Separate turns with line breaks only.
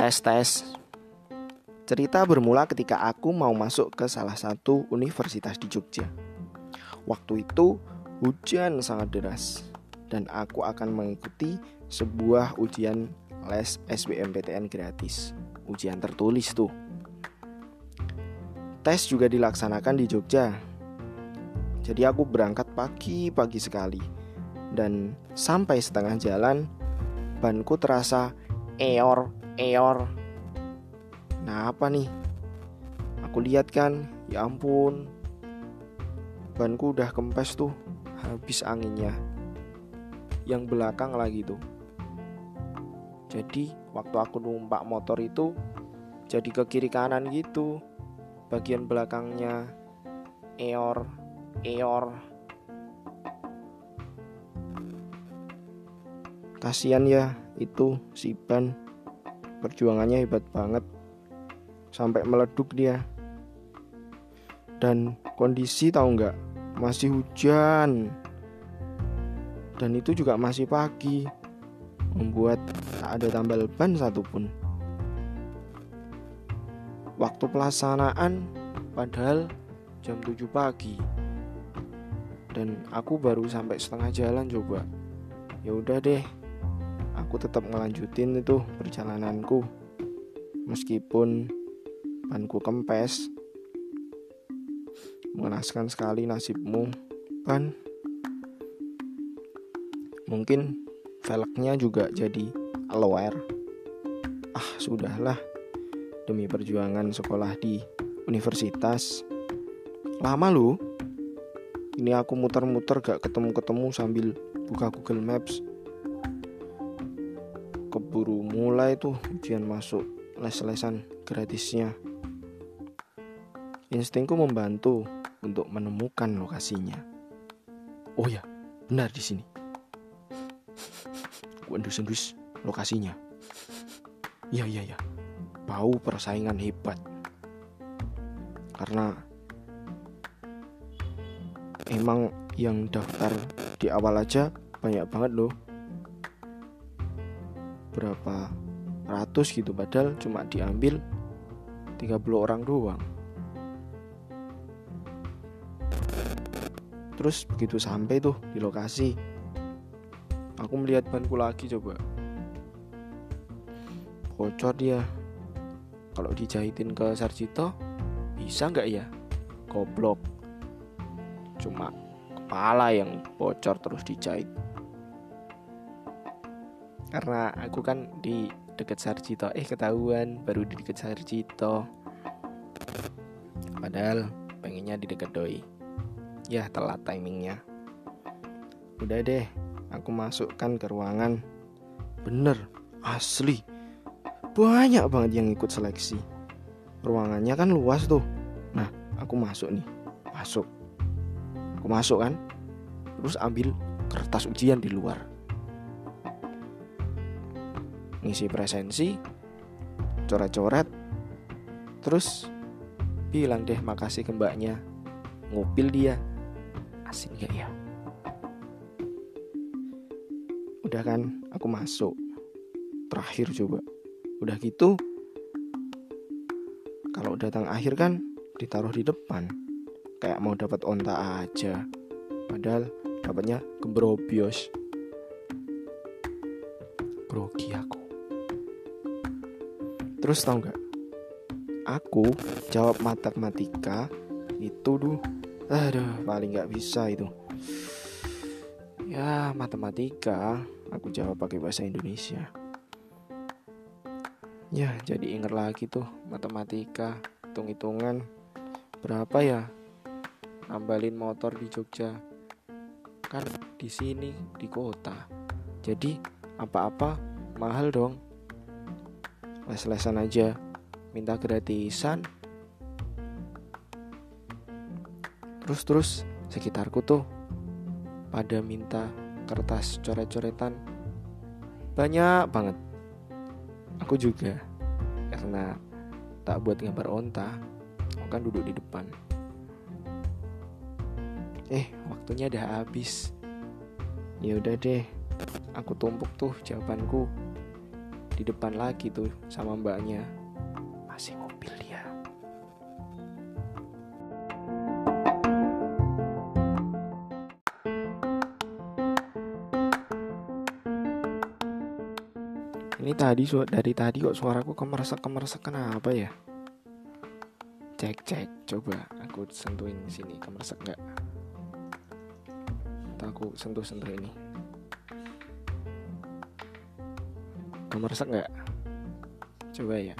Tes-tes. Cerita bermula ketika aku mau masuk ke salah satu universitas di Jogja. Waktu itu hujan sangat deras dan aku akan mengikuti sebuah ujian les SBMPTN gratis. Ujian tertulis tuh. Tes juga dilaksanakan di Jogja. Jadi aku berangkat pagi-pagi sekali dan sampai setengah jalan banku terasa eor eor. Nah apa nih? Aku lihat kan, ya ampun, banku udah kempes tuh, habis anginnya. Yang belakang lagi tuh. Jadi waktu aku numpak motor itu jadi ke kiri kanan gitu. Bagian belakangnya eor, eor. Kasian ya itu si Ban perjuangannya hebat banget. Sampai meleduk dia. Dan kondisi tahu nggak? Masih hujan. Dan itu juga masih pagi. Membuat tak ada tambal ban satupun. Waktu pelaksanaan padahal jam 7 pagi. Dan aku baru sampai setengah jalan coba. Ya udah deh aku tetap ngelanjutin itu perjalananku. Meskipun banku kempes. Mengenaskan sekali nasibmu ban mungkin velgnya juga jadi lower ah sudahlah. Demi perjuangan sekolah di universitas. Lama lu ini aku muter-muter gak ketemu-ketemu sambil buka Google Maps keburu mulai tuh ujian masuk les-lesan gratisnya. Instingku membantu untuk menemukan lokasinya. Oh ya, benar di sini. Ku endus-endus lokasinya. Iya, iya, iya. Bau persaingan hebat. Karena emang yang daftar di awal aja banyak banget loh berapa ratus gitu padahal cuma diambil 30 orang doang. Terus begitu sampai tuh di lokasi aku melihat banku lagi coba. Bocor dia. Kalau dijahitin ke Sarjito bisa nggak ya? Goblok. Cuma kepala yang bocor terus dijahit karena aku kan di deket Sarjito. Eh ketahuan baru di deket Sarjito. Padahal pengennya di deket Doi. Ya telat timingnya. Udah deh aku masukkan ke ruangan. Bener asli. Banyak banget yang ikut seleksi. Ruangannya kan luas tuh. Nah aku masuk nih. Masuk. Aku masuk kan. Terus ambil kertas ujian di luar ngisi presensi, coret-coret, terus bilang deh makasih ke mbaknya, ngupil dia, asin gak ya? Udah kan, aku masuk, terakhir coba, udah gitu, kalau datang akhir kan ditaruh di depan, kayak mau dapat onta aja, padahal dapatnya kebrobios grogi aku Terus tau nggak? Aku jawab matematika itu tuh, aduh paling nggak bisa itu. Ya matematika, aku jawab pakai bahasa Indonesia. Ya jadi inget lagi tuh matematika, hitung-hitungan berapa ya? Nambalin motor di Jogja, kan di sini di kota. Jadi apa-apa mahal dong les-lesan aja. Minta gratisan. Terus-terus sekitarku tuh pada minta kertas coret-coretan. Banyak banget. Aku juga karena tak buat gambar onta aku kan duduk di depan. Eh waktunya udah habis. Ya udah deh aku tumpuk tuh jawabanku di depan lagi tuh sama mbaknya. Masih mobil dia. Ini tadi dari tadi kok suaraku kemersek kemersek kenapa ya? Cek cek. Coba aku sentuhin sini. Kemersek nggak? Aku sentuh sentuh ini kemersek nggak? Coba ya